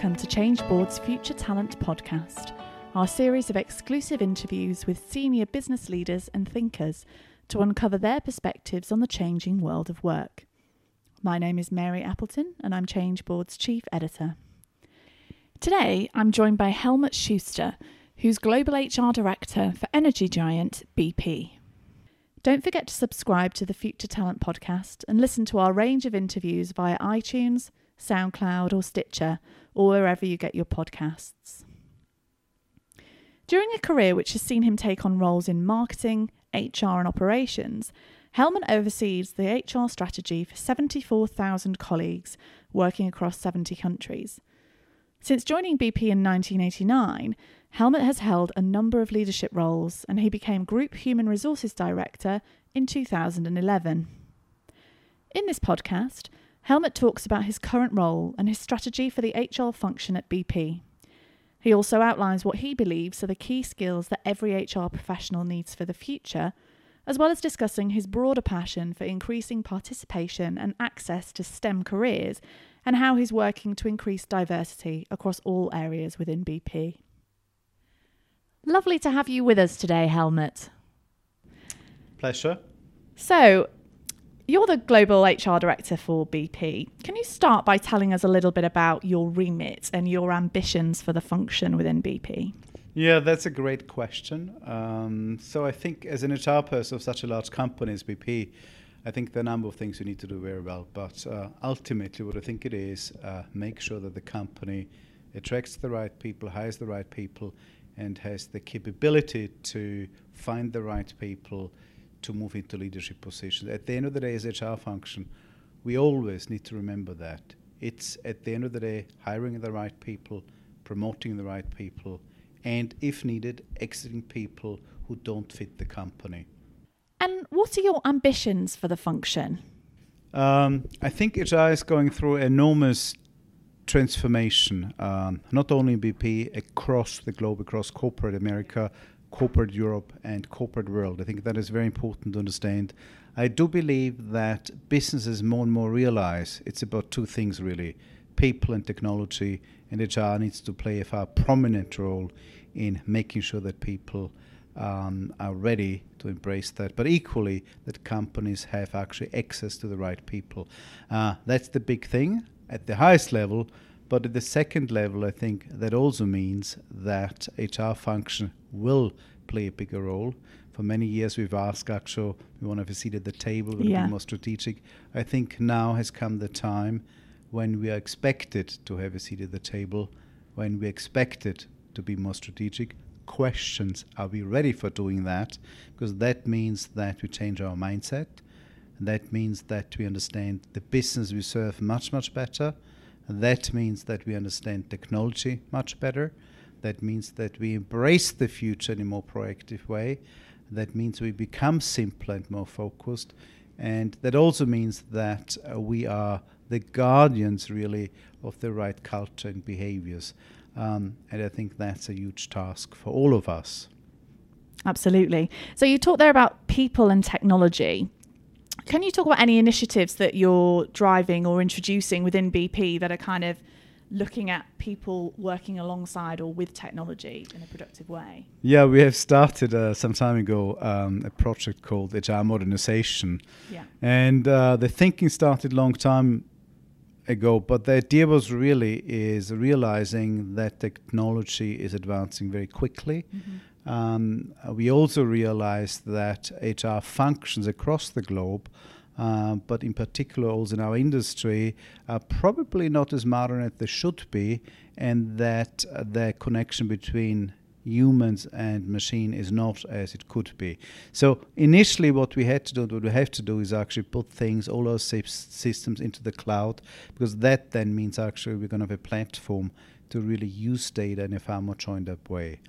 welcome to Changeboard's Future Talent podcast, our series of exclusive interviews with senior business leaders and thinkers to uncover their perspectives on the changing world of work. My name is Mary Appleton, and I'm Changeboard's Chief Editor. Today, I'm joined by Helmut Schuster, who's Global HR Director for energy giant BP. Don't forget to subscribe to the Future Talent podcast and listen to our range of interviews via iTunes, SoundCloud, or Stitcher, or wherever you get your podcasts. During a career which has seen him take on roles in marketing, HR, and operations, Helmut oversees the HR strategy for 74,000 colleagues working across 70 countries. Since joining BP in 1989, Helmut has held a number of leadership roles and he became Group Human Resources Director in 2011. In this podcast, Helmut talks about his current role and his strategy for the HR function at BP. He also outlines what he believes are the key skills that every HR professional needs for the future, as well as discussing his broader passion for increasing participation and access to STEM careers and how he's working to increase diversity across all areas within BP. Lovely to have you with us today, Helmut. Pleasure. So, you're the global HR director for BP. Can you start by telling us a little bit about your remit and your ambitions for the function within BP? Yeah, that's a great question. Um, so, I think as an HR person of such a large company as BP, I think there are a number of things you need to do very well. But uh, ultimately, what I think it is, uh, make sure that the company attracts the right people, hires the right people, and has the capability to find the right people to move into leadership positions. At the end of the day, as HR function, we always need to remember that. It's at the end of the day hiring the right people, promoting the right people, and if needed, exiting people who don't fit the company. And what are your ambitions for the function? Um, I think HR is going through enormous transformation, um, not only in BP, across the globe, across corporate America, corporate Europe, and corporate world. I think that is very important to understand. I do believe that businesses more and more realize it's about two things really people and technology, and HR needs to play a far prominent role in making sure that people um, are ready to embrace that, but equally that companies have actually access to the right people. Uh, that's the big thing at the highest level. But at the second level, I think that also means that HR function will play a bigger role. For many years, we've asked actually, we want to have a seat at the table, we want yeah. to be more strategic. I think now has come the time when we are expected to have a seat at the table, when we're expected to be more strategic. Questions are we ready for doing that? Because that means that we change our mindset. That means that we understand the business we serve much, much better. That means that we understand technology much better. That means that we embrace the future in a more proactive way. That means we become simpler and more focused. And that also means that uh, we are the guardians, really, of the right culture and behaviors. Um, and I think that's a huge task for all of us. Absolutely. So you talked there about people and technology. Can you talk about any initiatives that you're driving or introducing within BP that are kind of looking at people working alongside or with technology in a productive way? Yeah, we have started uh, some time ago um, a project called HR Modernization. Yeah. And uh, the thinking started a long time ago, but the idea was really is realizing that technology is advancing very quickly. Mm-hmm. Um, we also realized that HR functions across the globe uh, but in particular also in our industry, are probably not as modern as they should be, and that uh, the connection between humans and machine is not as it could be. So initially, what we had to do, what we have to do, is actually put things, all our systems, into the cloud, because that then means actually we're going to have a platform to really use data in a far more joined up way.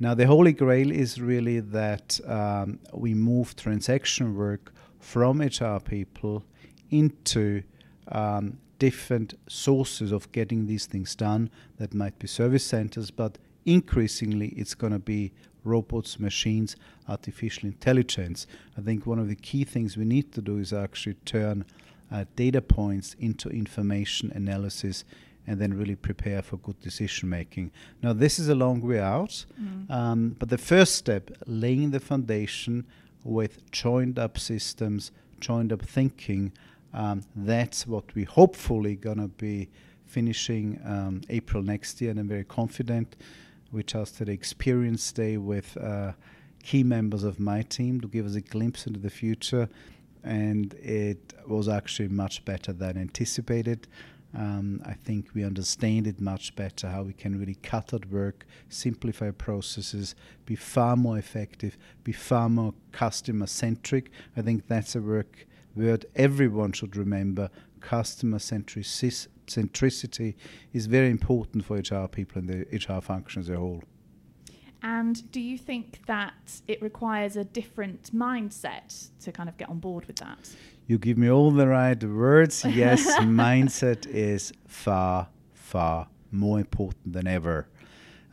Now, the holy grail is really that um, we move transaction work from HR people into um, different sources of getting these things done. That might be service centers, but increasingly it's going to be robots, machines, artificial intelligence. I think one of the key things we need to do is actually turn uh, data points into information analysis and then really prepare for good decision making. Now, this is a long way out, mm. um, but the first step, laying the foundation with joined up systems, joined up thinking, um, that's what we hopefully gonna be finishing um, April next year, and I'm very confident. We just had an experience day with uh, key members of my team to give us a glimpse into the future, and it was actually much better than anticipated. Um, I think we understand it much better how we can really cut out work, simplify processes, be far more effective, be far more customer centric. I think that's a work word everyone should remember. Customer centricity is very important for HR people and the HR function as a whole. And do you think that it requires a different mindset to kind of get on board with that? You give me all the right words. Yes, mindset is far, far more important than ever.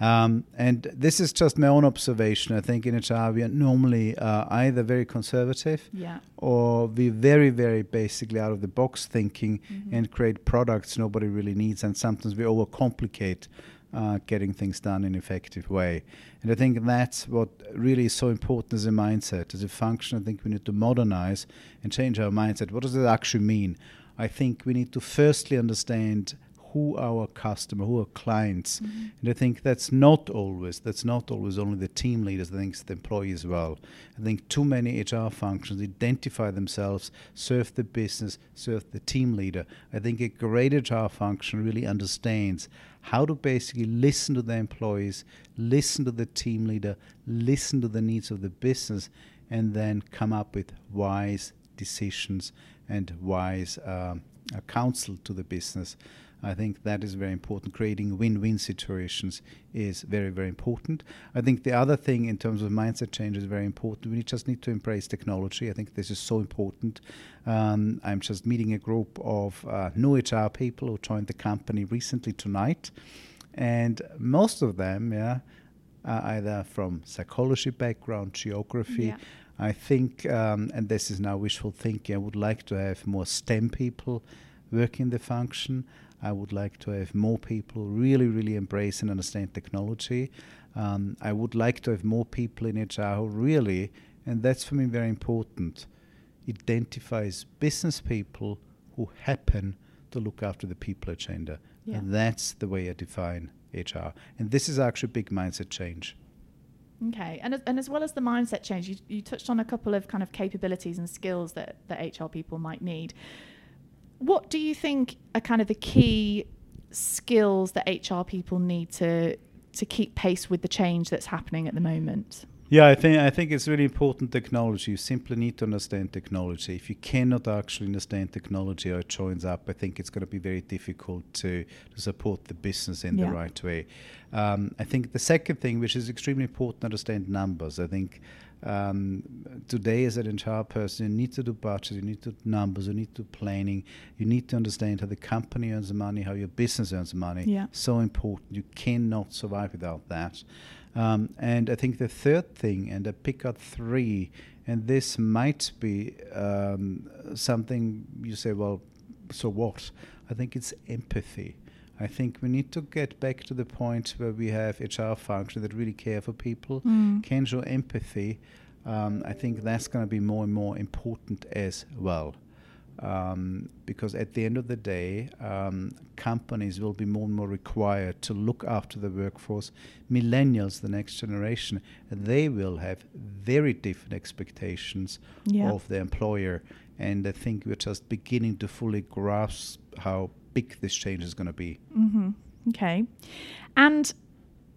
Um, and this is just my own observation. I think in HR we are normally uh, either very conservative yeah. or we very, very basically out of the box thinking mm-hmm. and create products nobody really needs. And sometimes we overcomplicate uh, getting things done in an effective way. And I think that's what really is so important as a mindset, as a function. I think we need to modernize and change our mindset. What does it actually mean? I think we need to firstly understand who our customer, who our clients. Mm-hmm. And I think that's not always, that's not always only the team leaders, I think it's the employees as well. I think too many HR functions identify themselves, serve the business, serve the team leader. I think a great HR function really understands how to basically listen to the employees, listen to the team leader, listen to the needs of the business, and then come up with wise decisions and wise um, uh, counsel to the business. I think that is very important. Creating win win situations is very, very important. I think the other thing in terms of mindset change is very important. We just need to embrace technology. I think this is so important. Um, I'm just meeting a group of uh, new HR people who joined the company recently tonight. And most of them, yeah, are either from psychology background, geography. Yeah. I think, um, and this is now wishful thinking, I would like to have more STEM people working the function. I would like to have more people really, really embrace and understand technology. Um, I would like to have more people in HR who really, and that's for me very important, identifies business people who happen to look after the people agenda. Yeah. And that's the way I define HR. And this is actually a big mindset change. Okay, and as, and as well as the mindset change, you, you touched on a couple of kind of capabilities and skills that, that HR people might need. What do you think are kind of the key skills that HR people need to to keep pace with the change that's happening at the moment? Yeah, I think I think it's really important technology. You simply need to understand technology. If you cannot actually understand technology or it joins up, I think it's going to be very difficult to, to support the business in yeah. the right way. Um, I think the second thing, which is extremely important, understand numbers. I think um, today as an HR person, you need to do budget, you need to do numbers, you need to do planning, you need to understand how the company earns money, how your business earns money. Yeah. So important. You cannot survive without that. Um, and I think the third thing, and I pick out three, and this might be um, something you say, well, so what? I think it's empathy. I think we need to get back to the point where we have HR functions that really care for people, mm. can show empathy. Um, I think that's going to be more and more important as well. Um, because at the end of the day, um, companies will be more and more required to look after the workforce. Millennials, the next generation, they will have very different expectations yeah. of the employer. And I think we're just beginning to fully grasp how big this change is going to be. Mm-hmm. Okay. And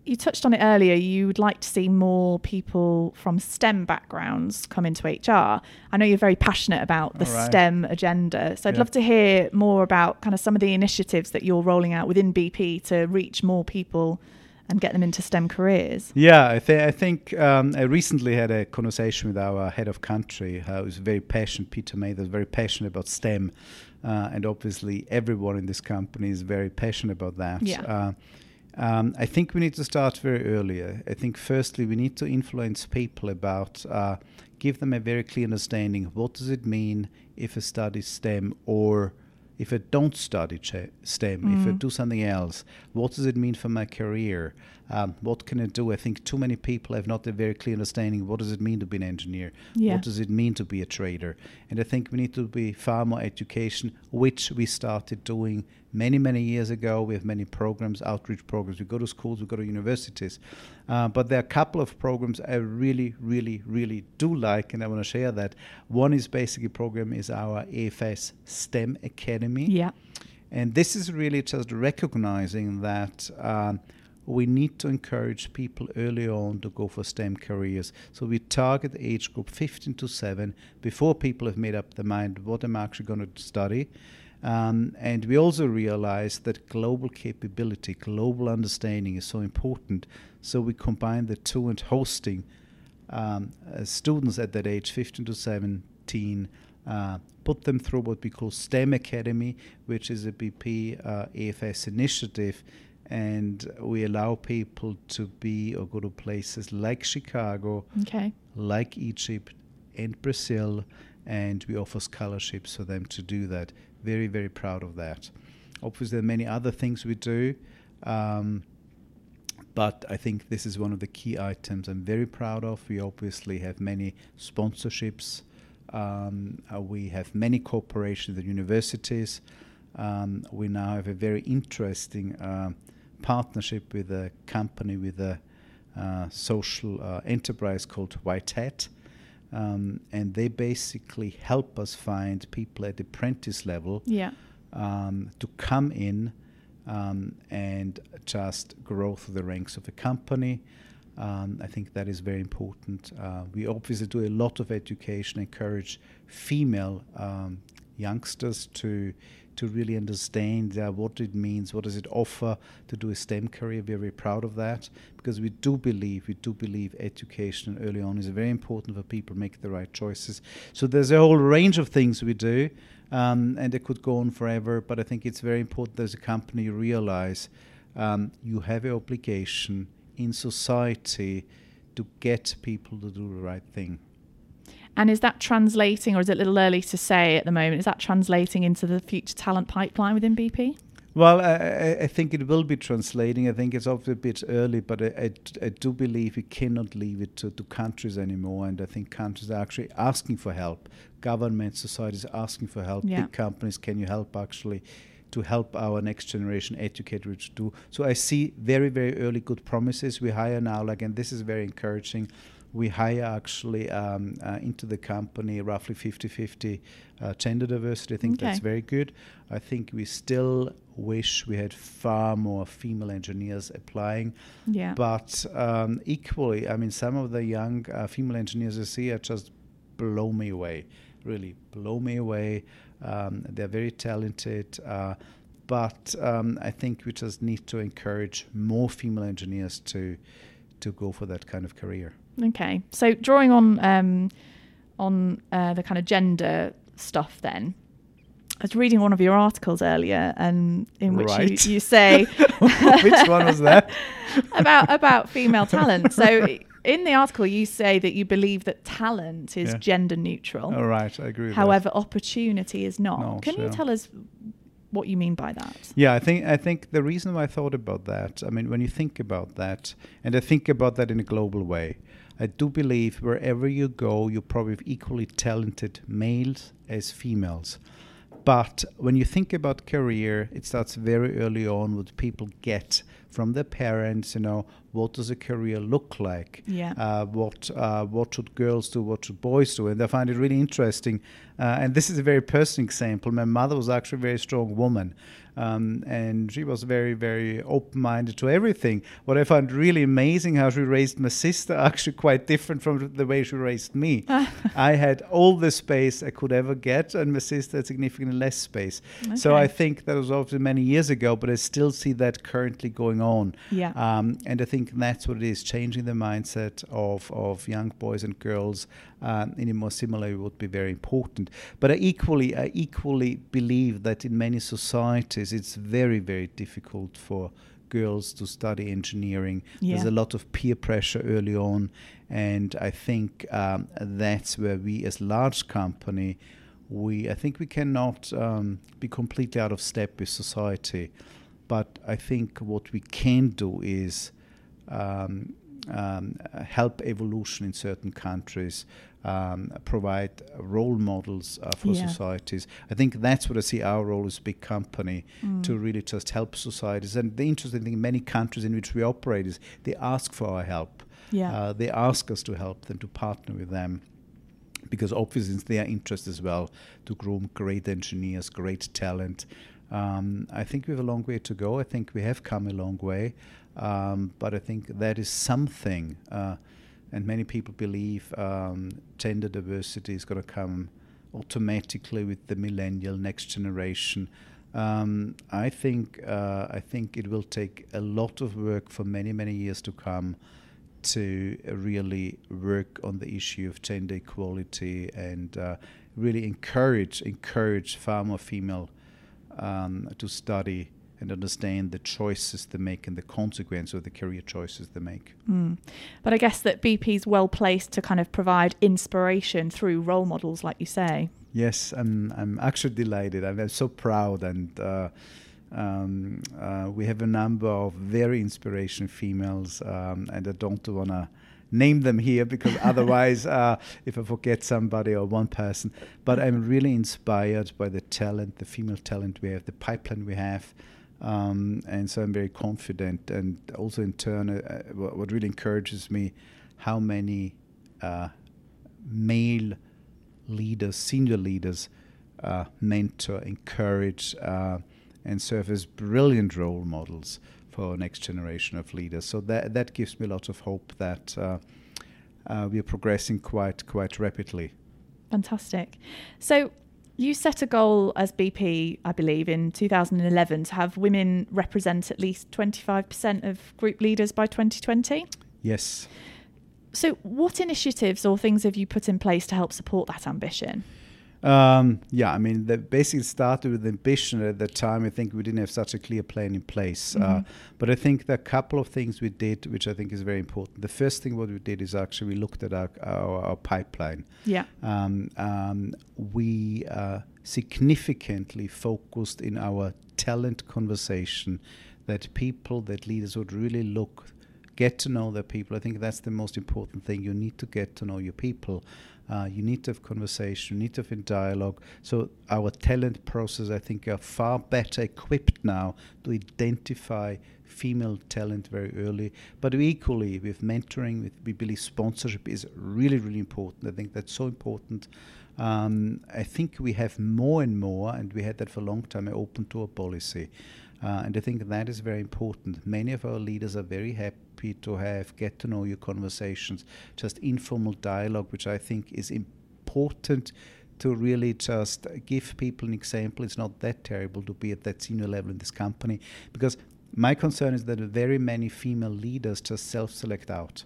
you touched on it earlier. You would like to see more people from STEM backgrounds come into HR. I know you're very passionate about the right. STEM agenda. So I'd yeah. love to hear more about kind of some of the initiatives that you're rolling out within BP to reach more people and get them into STEM careers. Yeah, I, th- I think um, I recently had a conversation with our head of country, who's very passionate, Peter Mather, that's very passionate about STEM. Uh, and obviously, everyone in this company is very passionate about that. Yeah. Uh, um, I think we need to start very early. I think, firstly, we need to influence people about, uh, give them a very clear understanding what does it mean if a study STEM or if I don't study ch- STEM, mm. if I do something else, what does it mean for my career? Um, what can it do? I think too many people have not a very clear understanding. What does it mean to be an engineer? Yeah. What does it mean to be a trader? And I think we need to be far more education, which we started doing many, many years ago. We have many programs, outreach programs. We go to schools, we go to universities. Uh, but there are a couple of programs I really, really, really do like, and I want to share that. One is basically program is our EFS STEM Academy. Yeah. And this is really just recognizing that um, we need to encourage people early on to go for STEM careers. So we target the age group 15 to 7 before people have made up their mind what am I actually going to study. Um, and we also realize that global capability, global understanding is so important. So we combine the two and hosting um, uh, students at that age, 15 to 17, uh, put them through what we call STEM Academy, which is a BP uh, EFS initiative. And we allow people to be or go to places like Chicago, okay. like Egypt and Brazil, and we offer scholarships for them to do that very, very proud of that. Obviously, there are many other things we do, um, but I think this is one of the key items I'm very proud of. We obviously have many sponsorships. Um, uh, we have many corporations with universities. Um, we now have a very interesting uh, partnership with a company with a uh, social uh, enterprise called WhiteHat. Um, and they basically help us find people at the apprentice level yeah. um, to come in um, and just grow through the ranks of the company. Um, I think that is very important. Uh, we obviously do a lot of education, encourage female um, youngsters to to really understand uh, what it means, what does it offer to do a STEM career. We're very proud of that because we do believe, we do believe education early on is very important for people to make the right choices. So there's a whole range of things we do, um, and it could go on forever. But I think it's very important as a company realize um, you have an obligation in society to get people to do the right thing. And is that translating, or is it a little early to say at the moment? Is that translating into the future talent pipeline within BP? Well, I, I, think it will be translating. I think it's obviously a bit early, but I, I, I, do believe we cannot leave it to, to countries anymore. And I think countries are actually asking for help. Government, societies are asking for help. Yeah. Big companies, can you help actually to help our next generation educators to do? So I see very, very early good promises. We hire now, like, and this is very encouraging we hire actually um, uh, into the company roughly 50 50 uh, gender diversity. I think okay. that's very good. I think we still wish we had far more female engineers applying. Yeah. But um, equally, I mean, some of the young uh, female engineers I see are just blow me away, really blow me away. Um, they're very talented. Uh, but um, I think we just need to encourage more female engineers to to go for that kind of career. Okay, so drawing on um, on uh, the kind of gender stuff, then I was reading one of your articles earlier, and in which right. you, you say which one was that about about female talent. So in the article, you say that you believe that talent is yeah. gender neutral. All right, I agree. However, that. opportunity is not. not Can you tell us what you mean by that. Yeah, I think I think the reason why I thought about that, I mean, when you think about that, and I think about that in a global way, I do believe wherever you go, you probably have equally talented males as females. But when you think about career, it starts very early on what people get from their parents. You know, what does a career look like? Yeah. Uh, what uh, what should girls do? What should boys do? And I find it really interesting. Uh, and this is a very personal example. My mother was actually a very strong woman, um, and she was very, very open minded to everything. What I found really amazing how she raised my sister, actually quite different from the way she raised me. I had all the space I could ever get, and my sister had significantly less space. Okay. So I think that was obviously many years ago, but I still see that currently going on. Yeah. Um, and I think that's what it is changing the mindset of, of young boys and girls um, in a more similar way would be very important. But I equally, I equally believe that in many societies it's very, very difficult for girls to study engineering. Yeah. There's a lot of peer pressure early on, and I think um, that's where we, as large company, we I think we cannot um, be completely out of step with society, but I think what we can do is um, um, help evolution in certain countries, um, provide role models uh, for Yeah. societies. I think that's what I see our role as a big company Mm. to really just help societies. And the interesting thing many countries in which we operate is they ask for our help. Yeah. Uh, they ask us to help them, to partner with them. Because obviously it's their interest as well to groom great engineers, great talent. Um, I think we have a long way to go. I think we have come a long way. Um, but I think that is something, uh, and many people believe um, gender diversity is going to come automatically with the millennial next generation. Um, I think uh, I think it will take a lot of work for many many years to come to really work on the issue of gender equality and uh, really encourage encourage far more female um, to study and understand the choices they make and the consequence of the career choices they make. Mm. But I guess that BP is well placed to kind of provide inspiration through role models, like you say. Yes, I'm. I'm actually delighted. I'm, I'm so proud, and uh, um, uh, we have a number of very inspirational females, um, and I don't want to name them here because otherwise, uh, if I forget somebody or one person, but I'm really inspired by the talent, the female talent we have, the pipeline we have. Um, and so I'm very confident, and also in turn, uh, what, what really encourages me, how many uh, male leaders, senior leaders, uh, mentor, encourage, uh, and serve as brilliant role models for our next generation of leaders. So that that gives me a lot of hope that uh, uh, we are progressing quite quite rapidly. Fantastic. So you set a goal as BP, I believe, in 2011 to have women represent at least 25% of group leaders by 2020. Yes. So, what initiatives or things have you put in place to help support that ambition? Um, yeah, I mean, the basically started with ambition at the time. I think we didn't have such a clear plan in place. Uh, Mhm. but I think there are a couple of things we did, which I think is very important. The first thing what we did is actually we looked at our, our, our pipeline. Yeah. Um, um, we uh, significantly focused in our talent conversation that people, that leaders would really look, get to know their people. I think that's the most important thing. You need to get to know your people. Uh, you need to have conversation. You need to have in dialogue. So our talent process, I think, are far better equipped now to identify female talent very early. But equally, with mentoring, with we believe sponsorship is really, really important. I think that's so important. Um, I think we have more and more, and we had that for a long time, an open door policy. Uh, and I think that is very important. Many of our leaders are very happy to have get to know you conversations, just informal dialogue, which I think is important to really just give people an example. It's not that terrible to be at that senior level in this company because my concern is that very many female leaders just self select out.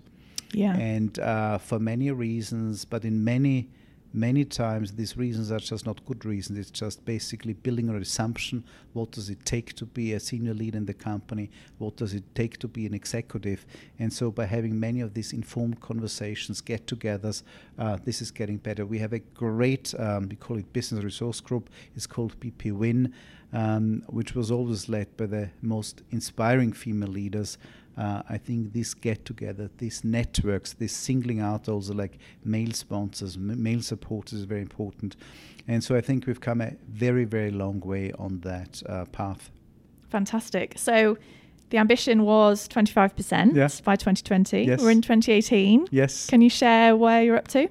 Yeah. And uh, for many reasons, but in many, many times, these reasons are just not good reasons. It's just basically building an assumption. What does it take to be a senior leader in the company? What does it take to be an executive? And so, by having many of these informed conversations, get togethers, uh, this is getting better. We have a great, um, we call it Business Resource Group, it's called BP WIN, um, which was always led by the most inspiring female leaders. Uh, I think this get together, these networks, this singling out also like male sponsors, m- male supporters is very important. And so I think we've come a very, very long way on that uh, path. Fantastic. So, the ambition was 25% Yeah. by 2020. Yes. We're in 2018. Yes. Can you share where you're up to?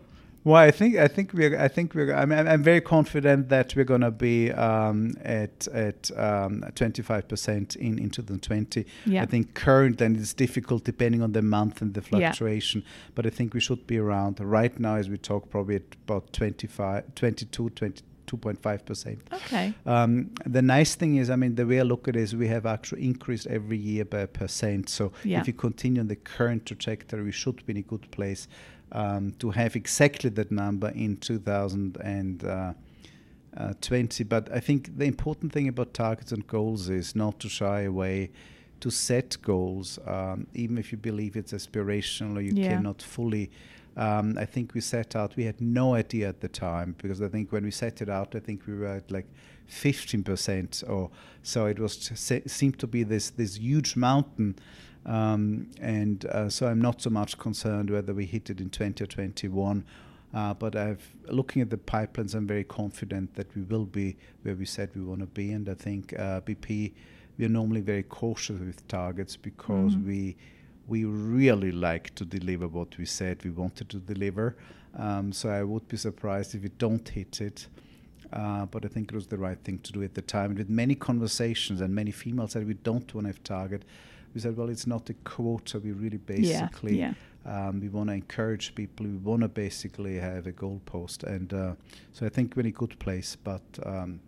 Well, I think I think we're I think we're I'm, I'm I'm very confident that we're going to be um, at at um, 25% in in 2020. Yeah. I think current and it's difficult depending on the month and the fluctuation, Yeah. but I think we should be around right now as we talk probably at about 25, 22, 22.5%. Okay. Um, the nice thing is, I mean, the way I look at it is we have actually increased every year by a percent. So Yeah. if you continue on the current trajectory, we should be in a good place um, to have exactly that number in 2020. But I think the important thing about targets and goals is not to shy away to set goals, um, even if you believe it's aspirational or you Yeah. cannot fully Um, I think we set out, we had no idea at the time because I think when we set it out, I think we were at like 15% or so it was seemed to be this, this huge mountain. Um, and uh, so I'm not so much concerned whether we hit it in 20 or 21. Uh, but I've looking at the pipelines, I'm very confident that we will be where we said we want to be. And I think uh, BP, we are normally very cautious with targets because mm. we we really like to deliver what we said we wanted to deliver. Um, so I would be surprised if we don't hit it. Uh, but I think it was the right thing to do at the time. And with many conversations and many females said we don't want to have target. We said, well, it's not a quota. We really basically yeah, yeah. Um, we want to encourage people. We want to basically have a goalpost, and uh, so I think we're in a good place. But um,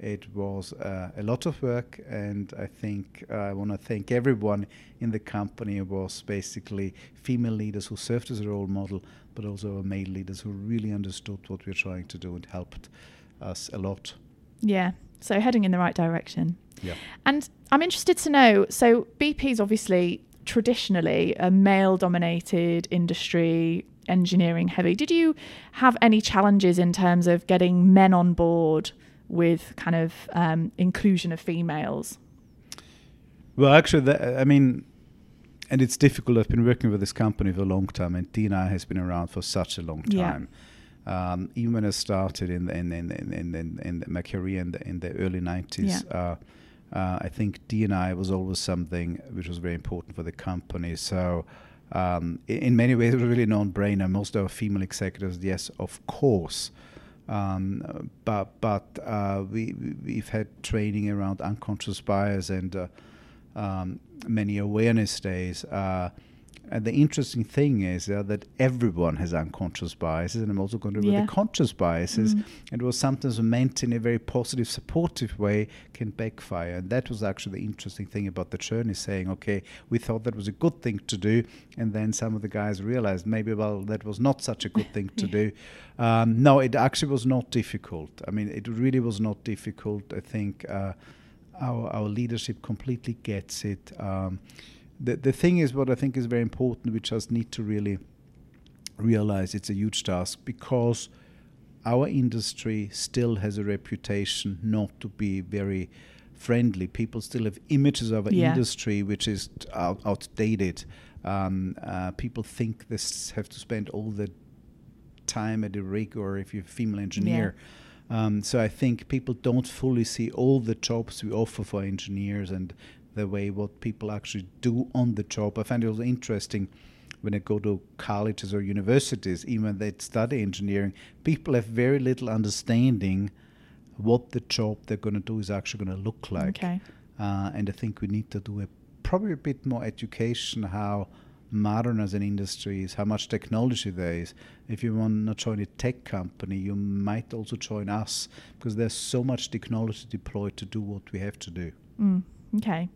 it was uh, a lot of work, and I think uh, I want to thank everyone in the company. It was basically female leaders who served as a role model, but also male leaders who really understood what we we're trying to do and helped us a lot. Yeah, so heading in the right direction. Yeah. And I'm interested to know so BP is obviously traditionally a male dominated industry, engineering heavy. Did you have any challenges in terms of getting men on board? with kind of um, inclusion of females? Well, actually, the, I mean, and it's difficult. I've been working with this company for a long time, and D&I has been around for such a long time. Yeah. Um, even when I started in the, in, in, in, in, in my career in the, in the early 90s, yeah. uh, uh, I think D&I was always something which was very important for the company. So, um, in, many ways, it was really a non-brainer. Most of our female executives, yes, of course. Um, but but uh, we we've had training around unconscious bias and uh, um, many awareness days. And the interesting thing is uh, that everyone has unconscious biases, and I'm also going to yeah. the conscious biases. Mm. And was sometimes meant in a very positive, supportive way can backfire. And that was actually the interesting thing about the journey, saying, okay, we thought that was a good thing to do, and then some of the guys realized maybe, well, that was not such a good thing to yeah. do. Um, no, it actually was not difficult. I mean, it really was not difficult. I think uh, our our leadership completely gets it. Um, the the thing is what I think is very important, we just need to really realize it's a huge task because our industry still has a reputation not to be very friendly. People still have images of our yeah. industry which is out, outdated. Um, uh, people think this have to spend all the time at a rig or if you're a female engineer. Yeah. Um, so I think people don't fully see all the jobs we offer for engineers and the way what people actually do on the job. I find it also interesting when I go to colleges or universities, even they study engineering, people have very little understanding what the job they're going to do is actually going to look like. Okay. Uh, and I think we need to do a, probably a bit more education how modern as an industry is, how much technology there is. If you want to join a tech company, you might also join us because there's so much technology deployed to do what we have to do. Mm. Okay.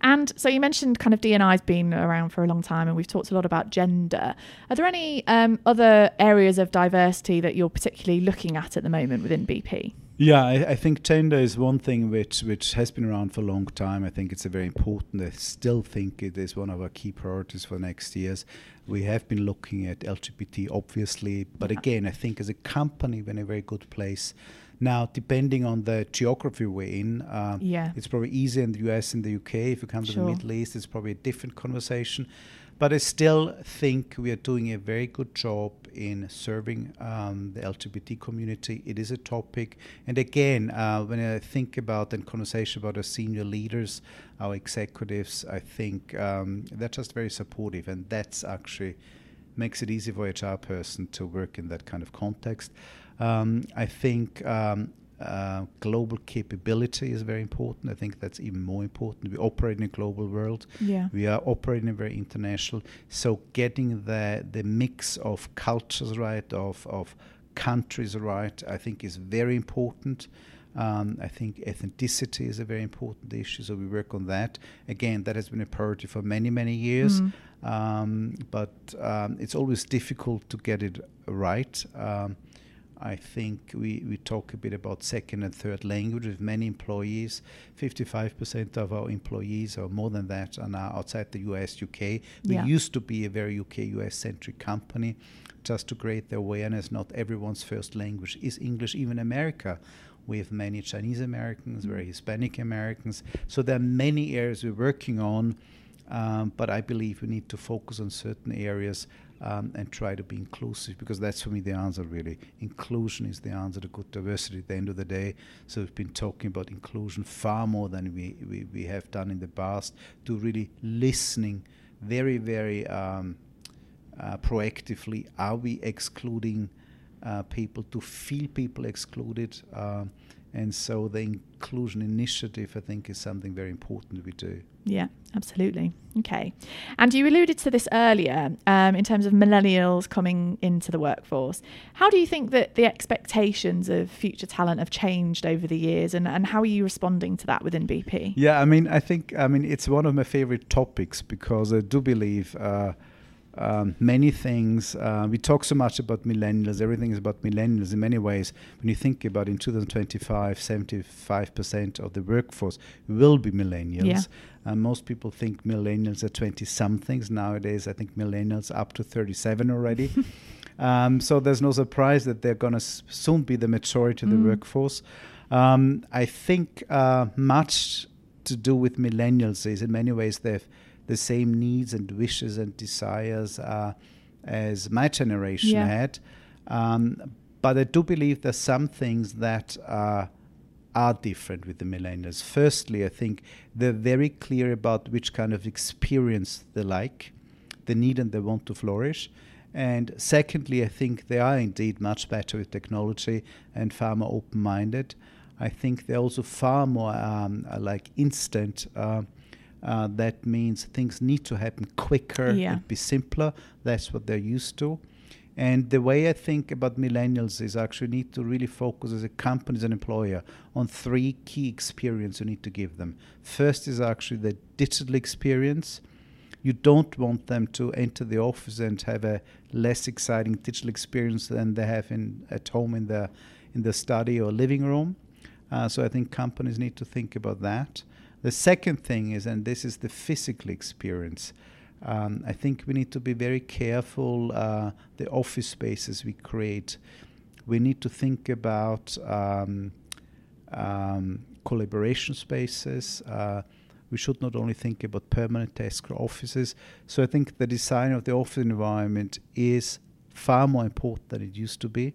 And so you mentioned kind of D&I's been around for a long time and we've talked a lot about gender. Are there any um, other areas of diversity that you're particularly looking at at the moment within BP? Yeah, I, I, think gender is one thing which which has been around for a long time. I think it's a very important. I still think it is one of our key priorities for next years. We have been looking at LGBT, obviously, but yeah. again, I think as a company, we're in a very good place now, depending on the geography we're in, uh, yeah. it's probably easier in the US and the UK. If you come to sure. the Middle East, it's probably a different conversation. But I still think we are doing a very good job in serving um, the LGBT community. It is a topic. And again, uh, when I think about and conversation about our senior leaders, our executives, I think um, they're just very supportive. And that's actually makes it easy for a HR person to work in that kind of context. Um, I think um, uh, global capability is very important. I think that's even more important. We operate in a global world. Yeah. We are operating very international. So getting the the mix of cultures right, of of countries right, I think is very important. Um, I think ethnicity is a very important issue, so we work on that. Again, that has been a priority for many, many years, mm. um, but um, it's always difficult to get it right. I think we, we talk a bit about second and third language with many employees. 55% of our employees, or more than that, are now outside the US, UK. We Yeah. used to be a very UK, US centric company just to create the awareness. Not everyone's first language is English, even America. We have many Chinese Americans, very Hispanic Americans. So there are many areas we're working on, um, but I believe we need to focus on certain areas um, and try to be inclusive because that's for me the answer really. Inclusion is the answer to good diversity at the end of the day. So we've been talking about inclusion far more than we, we, we have done in the past to really listening very, very um, uh, proactively. Are we excluding uh, people to feel people excluded? Um, and so the inclusion initiative, I think, is something very important we do. Yeah, absolutely. Okay. And you alluded to this earlier um, in terms of millennials coming into the workforce. How do you think that the expectations of future talent have changed over the years and, and how are you responding to that within BP? Yeah, I mean, I think, I mean, it's one of my favorite topics because I do believe. Uh, um, many things. Uh, we talk so much about millennials. Everything is about millennials in many ways. When you think about in 2025, 75% of the workforce will be millennials. Yeah. Uh, most people think millennials are 20 somethings. Nowadays, I think millennials up to 37 already. um, so there's no surprise that they're going to s- soon be the majority of the Mm. workforce. Um, I think uh, much to do with millennials is in many ways they have the same needs and wishes and desires uh, as my generation Yeah. had. Um, but I do believe there's some things that uh, are different with the millennials. Firstly, I think they're very clear about which kind of experience they like, they need and they want to flourish. And secondly, I think they are indeed much better with technology and far more open minded. I think they're also far more um, like instant. Uh, uh, that means things need to happen quicker Yeah. and be simpler. That's what they're used to. And the way I think about millennials is actually need to really focus as a company, as an employer, on three key experience you need to give them. First is actually the digital experience. You don't want them to enter the office and have a less exciting digital experience than they have in at home in the in the study or living room. Uh, so I think companies need to think about that. The second thing is, and this is the physical experience. Um, I think we need to be very careful uh, the office spaces we create. We need to think about um, um, collaboration spaces. Uh, we should not only think about permanent desk or offices. So I think the design of the office environment is far more important than it used to be.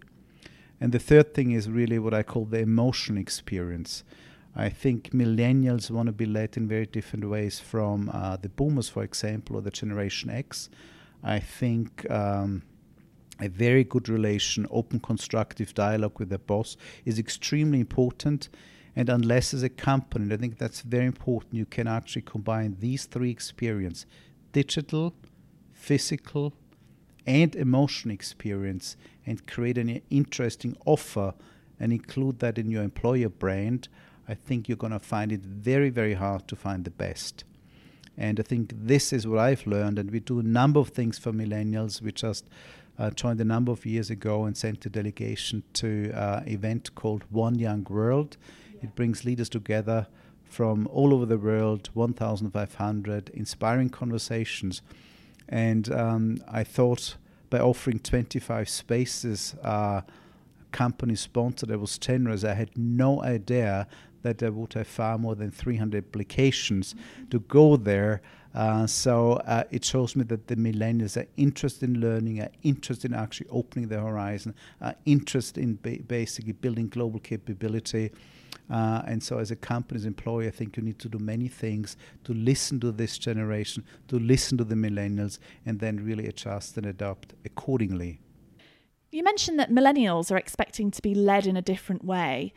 And the third thing is really what I call the emotional experience. I think millennials want to be led in very different ways from uh, the boomers, for example, or the Generation X. I think um, a very good relation, open, constructive dialogue with the boss is extremely important. And unless as a company, and I think that's very important, you can actually combine these three experience digital, physical, and emotional experience and create an interesting offer and include that in your employer brand, I think you're going to find it very, very hard to find the best. And I think this is what I've learned. And we do a number of things for millennials. We just uh, joined a number of years ago and sent a delegation to uh, an event called One Young World. It brings leaders together from all over the world, 1,500 inspiring conversations. And um, I thought by offering 25 spaces, uh, company sponsored, I was generous. I had no idea that I would have far more than 300 applications to go there. Uh, so uh, it shows me that the millennials are interested in learning, are interested in actually opening their horizon, are interested in ba- basically building global capability. Uh, and so, as a company's employer, I think you need to do many things to listen to this generation, to listen to the millennials, and then really adjust and adapt accordingly. You mentioned that millennials are expecting to be led in a different way.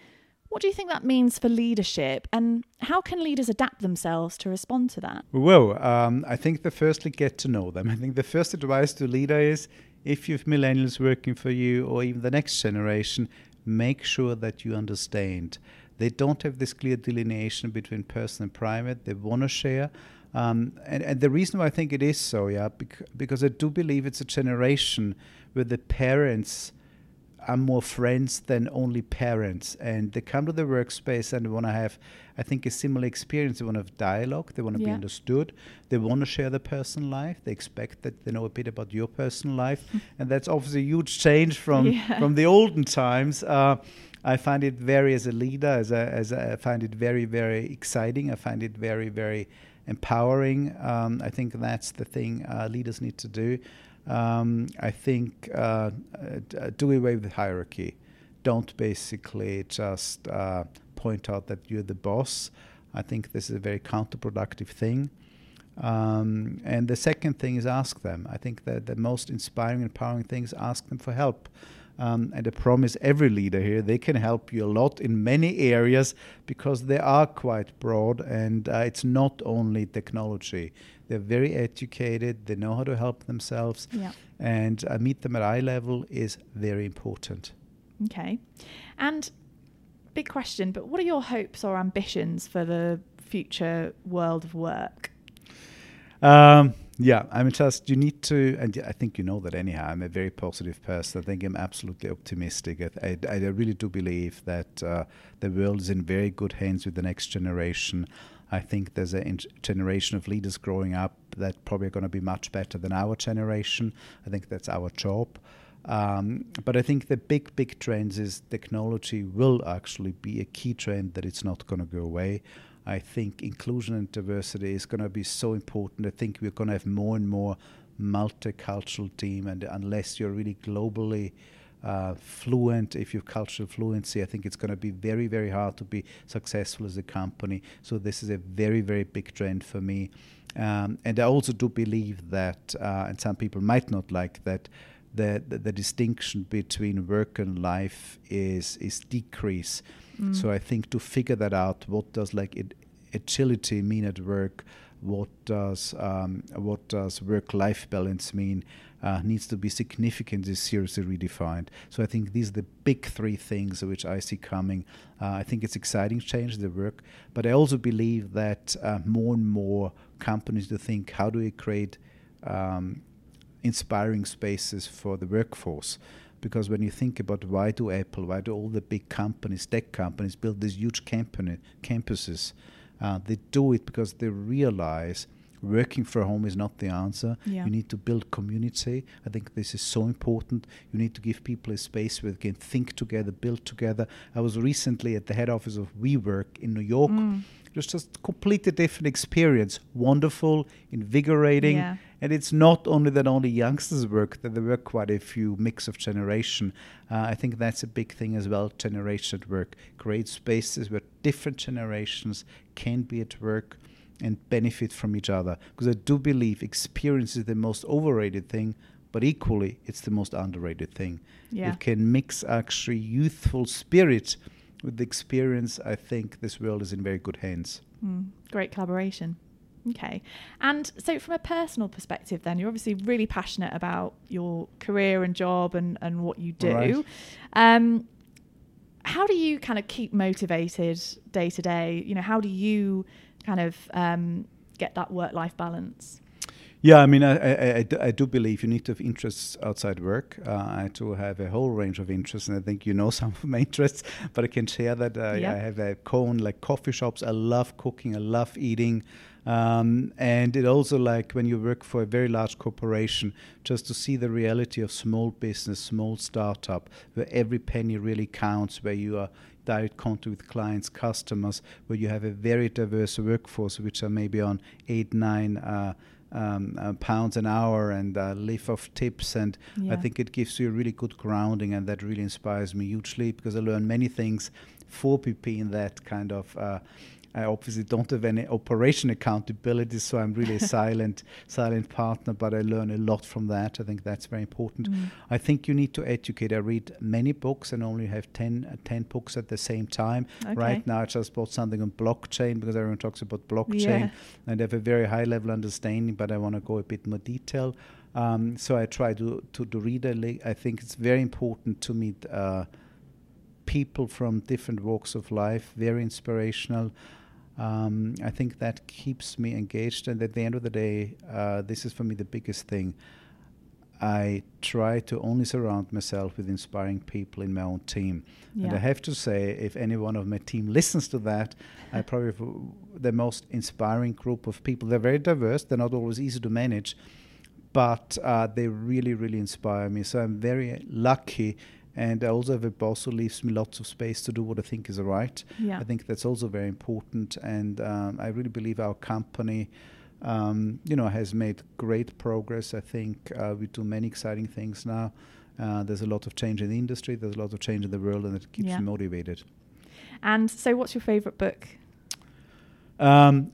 What do you think that means for leadership, and how can leaders adapt themselves to respond to that? Well, um, I think the firstly get to know them. I think the first advice to leader is if you have millennials working for you or even the next generation, make sure that you understand. They don't have this clear delineation between personal and private. They want to share. Um, and, and the reason why I think it is so, yeah, bec- because I do believe it's a generation where the parents are more friends than only parents, and they come to the workspace and they want to have, I think, a similar experience. They want to have dialogue. They want to be understood. They want to share their personal life. They expect that they know a bit about your personal life, and that's obviously a huge change from Yeah. from the olden times. Uh, I find it very, as a leader, as a, as a, I find it very, very exciting. I find it very, very empowering. Um, I think that's the thing uh, leaders need to do. Um, I think uh, uh, do away with hierarchy. Don't basically just uh, point out that you're the boss. I think this is a very counterproductive thing. Um, and the second thing is ask them. I think that the most inspiring and empowering thing is ask them for help. Um, and I promise every leader here, they can help you a lot in many areas because they are quite broad and uh, it's not only technology. They're very educated, they know how to help themselves, Yeah. and uh, meet them at eye level is very important. Okay. And big question, but what are your hopes or ambitions for the future world of work? Um, yeah, I mean, just you need to, and I think you know that anyhow. I'm a very positive person. I think I'm absolutely optimistic. I, I, I really do believe that uh, the world is in very good hands with the next generation. I think there's a generation of leaders growing up that probably are going to be much better than our generation. I think that's our job. Um, but I think the big, big trends is technology will actually be a key trend that it's not going to go away. I think inclusion and diversity is going to be so important. I think we're going to have more and more multicultural team, and unless you're really globally uh, fluent, if you have cultural fluency, I think it's going to be very, very hard to be successful as a company. So this is a very, very big trend for me. Um, and I also do believe that, uh, and some people might not like that, the, the, the distinction between work and life is is decrease. Mm. So I think to figure that out, what does like it, agility mean at work? What does um, what does work-life balance mean? Uh, needs to be significantly seriously redefined. So I think these are the big three things which I see coming. Uh, I think it's exciting change the work, but I also believe that uh, more and more companies to think how do we create um, inspiring spaces for the workforce because when you think about why do Apple, why do all the big companies, tech companies, build these huge company, campuses, uh, they do it because they realize working from home is not the answer. Yeah. You need to build community. I think this is so important. You need to give people a space where they can think together, build together. I was recently at the head office of WeWork in New York. Mm. Was just completely different experience. Wonderful, invigorating. Yeah. And it's not only that only youngsters work, that there were quite a few mix of generation. Uh, I think that's a big thing as well, generation at work. Great spaces where different generations can be at work and benefit from each other. Because I do believe experience is the most overrated thing, but equally it's the most underrated thing. Yeah. It can mix actually youthful spirit with the experience. I think this world is in very good hands. Mm, great collaboration. Okay. And so, from a personal perspective, then, you're obviously really passionate about your career and job and, and what you do. Right. Um, how do you kind of keep motivated day to day? You know, how do you kind of um, get that work life balance? Yeah, I mean, I, I, I, do, I do believe you need to have interests outside work. Uh, I do have a whole range of interests, and I think you know some of my interests, but I can share that. Uh, Yeah. I have a cone like coffee shops. I love cooking. I love eating. Um, and it also like when you work for a very large corporation, just to see the reality of small business, small startup, where every penny really counts, where you are direct contact with clients, customers, where you have a very diverse workforce, which are maybe on eight, nine. Uh, um, uh, pounds an hour and uh, live off tips. And I think it gives you a really good grounding, and that really inspires me hugely because I learn many things for PP in that kind of. Uh, I obviously don't have any operation accountability, so I'm really a silent, silent partner. But I learn a lot from that. I think that's very important. Mm. I think you need to educate. I read many books and only have 10, uh, 10 books at the same time. Okay. Right now, I just bought something on blockchain because everyone talks about blockchain Yeah. and I have a very high level understanding, but I want to go a bit more detail. Um, so I try to, to, to read I think it's very important to meet uh, people from different walks of life, very inspirational. Um, I think that keeps me engaged, and at the end of the day, uh, this is for me the biggest thing. I try to only surround myself with inspiring people in my own team. Yeah. And I have to say, if any one of my team listens to that, I probably have the most inspiring group of people. They're very diverse. They're not always easy to manage, but uh, they really, really inspire me. So I'm very lucky. And I also have a boss who leaves me lots of space to do what I think is right. Yeah. I think that's also very important. And um, I really believe our company um, you know, has made great progress. I think uh, we do many exciting things now. Uh, there's a lot of change in the industry. There's a lot of change in the world, and it keeps Yeah. me motivated. And so, what's your favourite book? Um,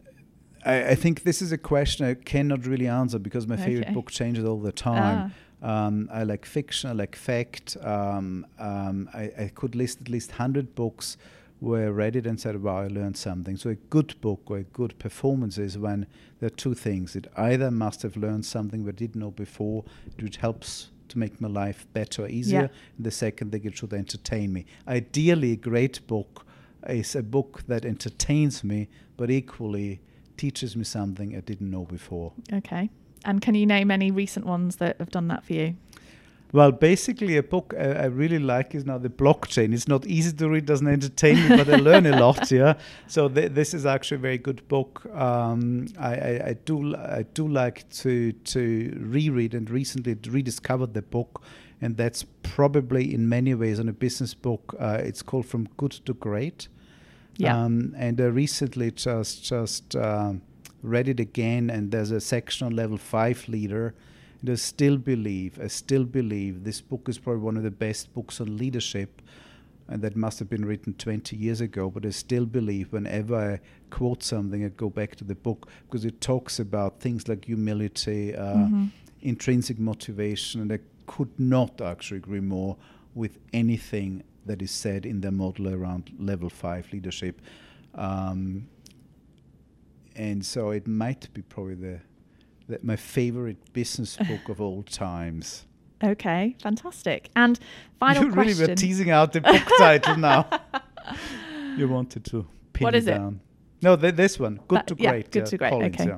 I, I think this is a question I cannot really answer because my favorite book changes all the time. Ah, Um, I like fiction. I like fact. Um, um, I, I could list at least hundred books where I read it and said, "Wow, I learned something." So a good book or a good performance is when there are two things: it either must have learned something I didn't know before, which helps to make my life better, or easier. Yeah. And the second thing, it should entertain me. Ideally, a great book is a book that entertains me, but equally teaches me something I didn't know before. okay. And can you name any recent ones that have done that for you? Well, basically, a book I, I really like is now the blockchain. It's not easy to read, doesn't entertain me, but I learn a lot. Yeah, so th- this is actually a very good book. Um, I, I, I do I do like to to reread and recently rediscovered the book, and that's probably in many ways on a business book. Uh, it's called From Good to Great. Yeah. Um, and I recently just just um, read it again, and there's a section on level five leader. And I still believe, I still believe this book is probably one of the best books on leadership, and that must have been written 20 years ago. But I still believe whenever I quote something, I go back to the book because it talks about things like humility, uh, Mhm. intrinsic motivation, and I could not actually agree more with anything that is said in the model around level five leadership. Um, and so it might be probably the, the my favorite business book of all times. Okay, fantastic. And final you question. really were teasing out the book title now. you wanted to pin What is it? down. No, th- this one. Good That- to yeah, great. Good to Great, Collins, okay. yeah.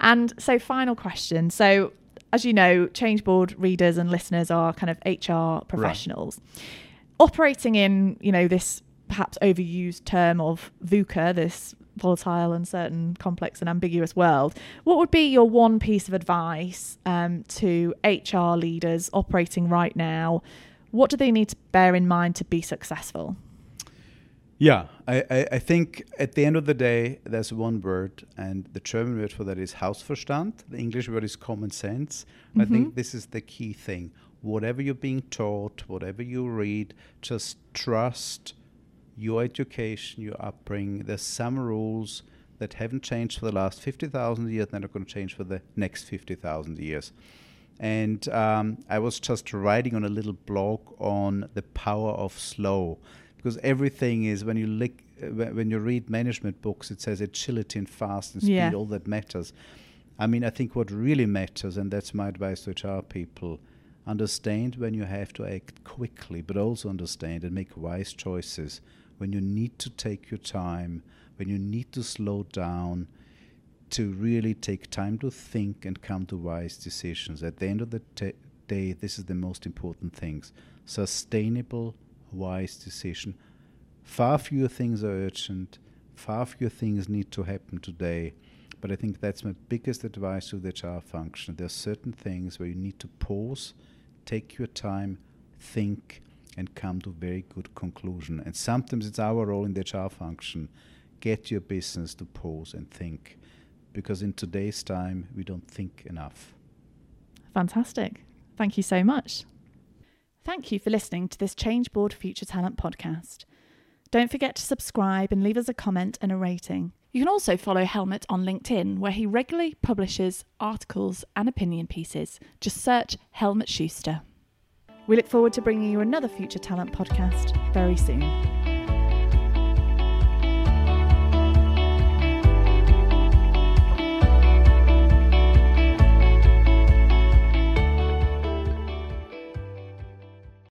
And so, final question. So, as you know, Changeboard readers and listeners are kind of HR professionals. Operating in, you know, this perhaps overused term of VUCA, this volatile, uncertain, complex, and ambiguous world, what would be your one piece of advice um, to HR leaders operating right now? What do they need to bear in mind to be successful? Yeah, I, I, I think at the end of the day, there's one word, and the German word for that is Hausverstand. The English word is common sense. I think this is the key thing. Whatever you're being taught, whatever you read, just trust your education, your upbringing. There's some rules that haven't changed for the last 50,000 years, they're going to change for the next 50,000 years. And um, I was just writing on a little blog on the power of slow, because everything is when you lick, uh, when you read management books, it says agility and fast and speed, Yeah. all that matters. I mean, I think what really matters, and that's my advice to HR people, understand when you have to act quickly, but also understand and make wise choices when you need to take your time, when you need to slow down, to really take time to think and come to wise decisions. At the end of the t- day, this is the most important things. Sustainable, wise decision. Far fewer things are urgent, far fewer things need to happen today. But I think that's my biggest advice to the HR function. There are certain things where you need to pause, take your time, think, and come to a very good conclusion. And sometimes it's our role in the HR function, get your business to pause and think. Because in today's time, we don't think enough. Fantastic. Thank you so much. Thank you for listening to this Changeboard Future Talent podcast. Don't forget to subscribe and leave us a comment and a rating. You can also follow Helmut on LinkedIn, where he regularly publishes articles and opinion pieces. Just search Helmut Schuster. We look forward to bringing you another Future Talent podcast very soon.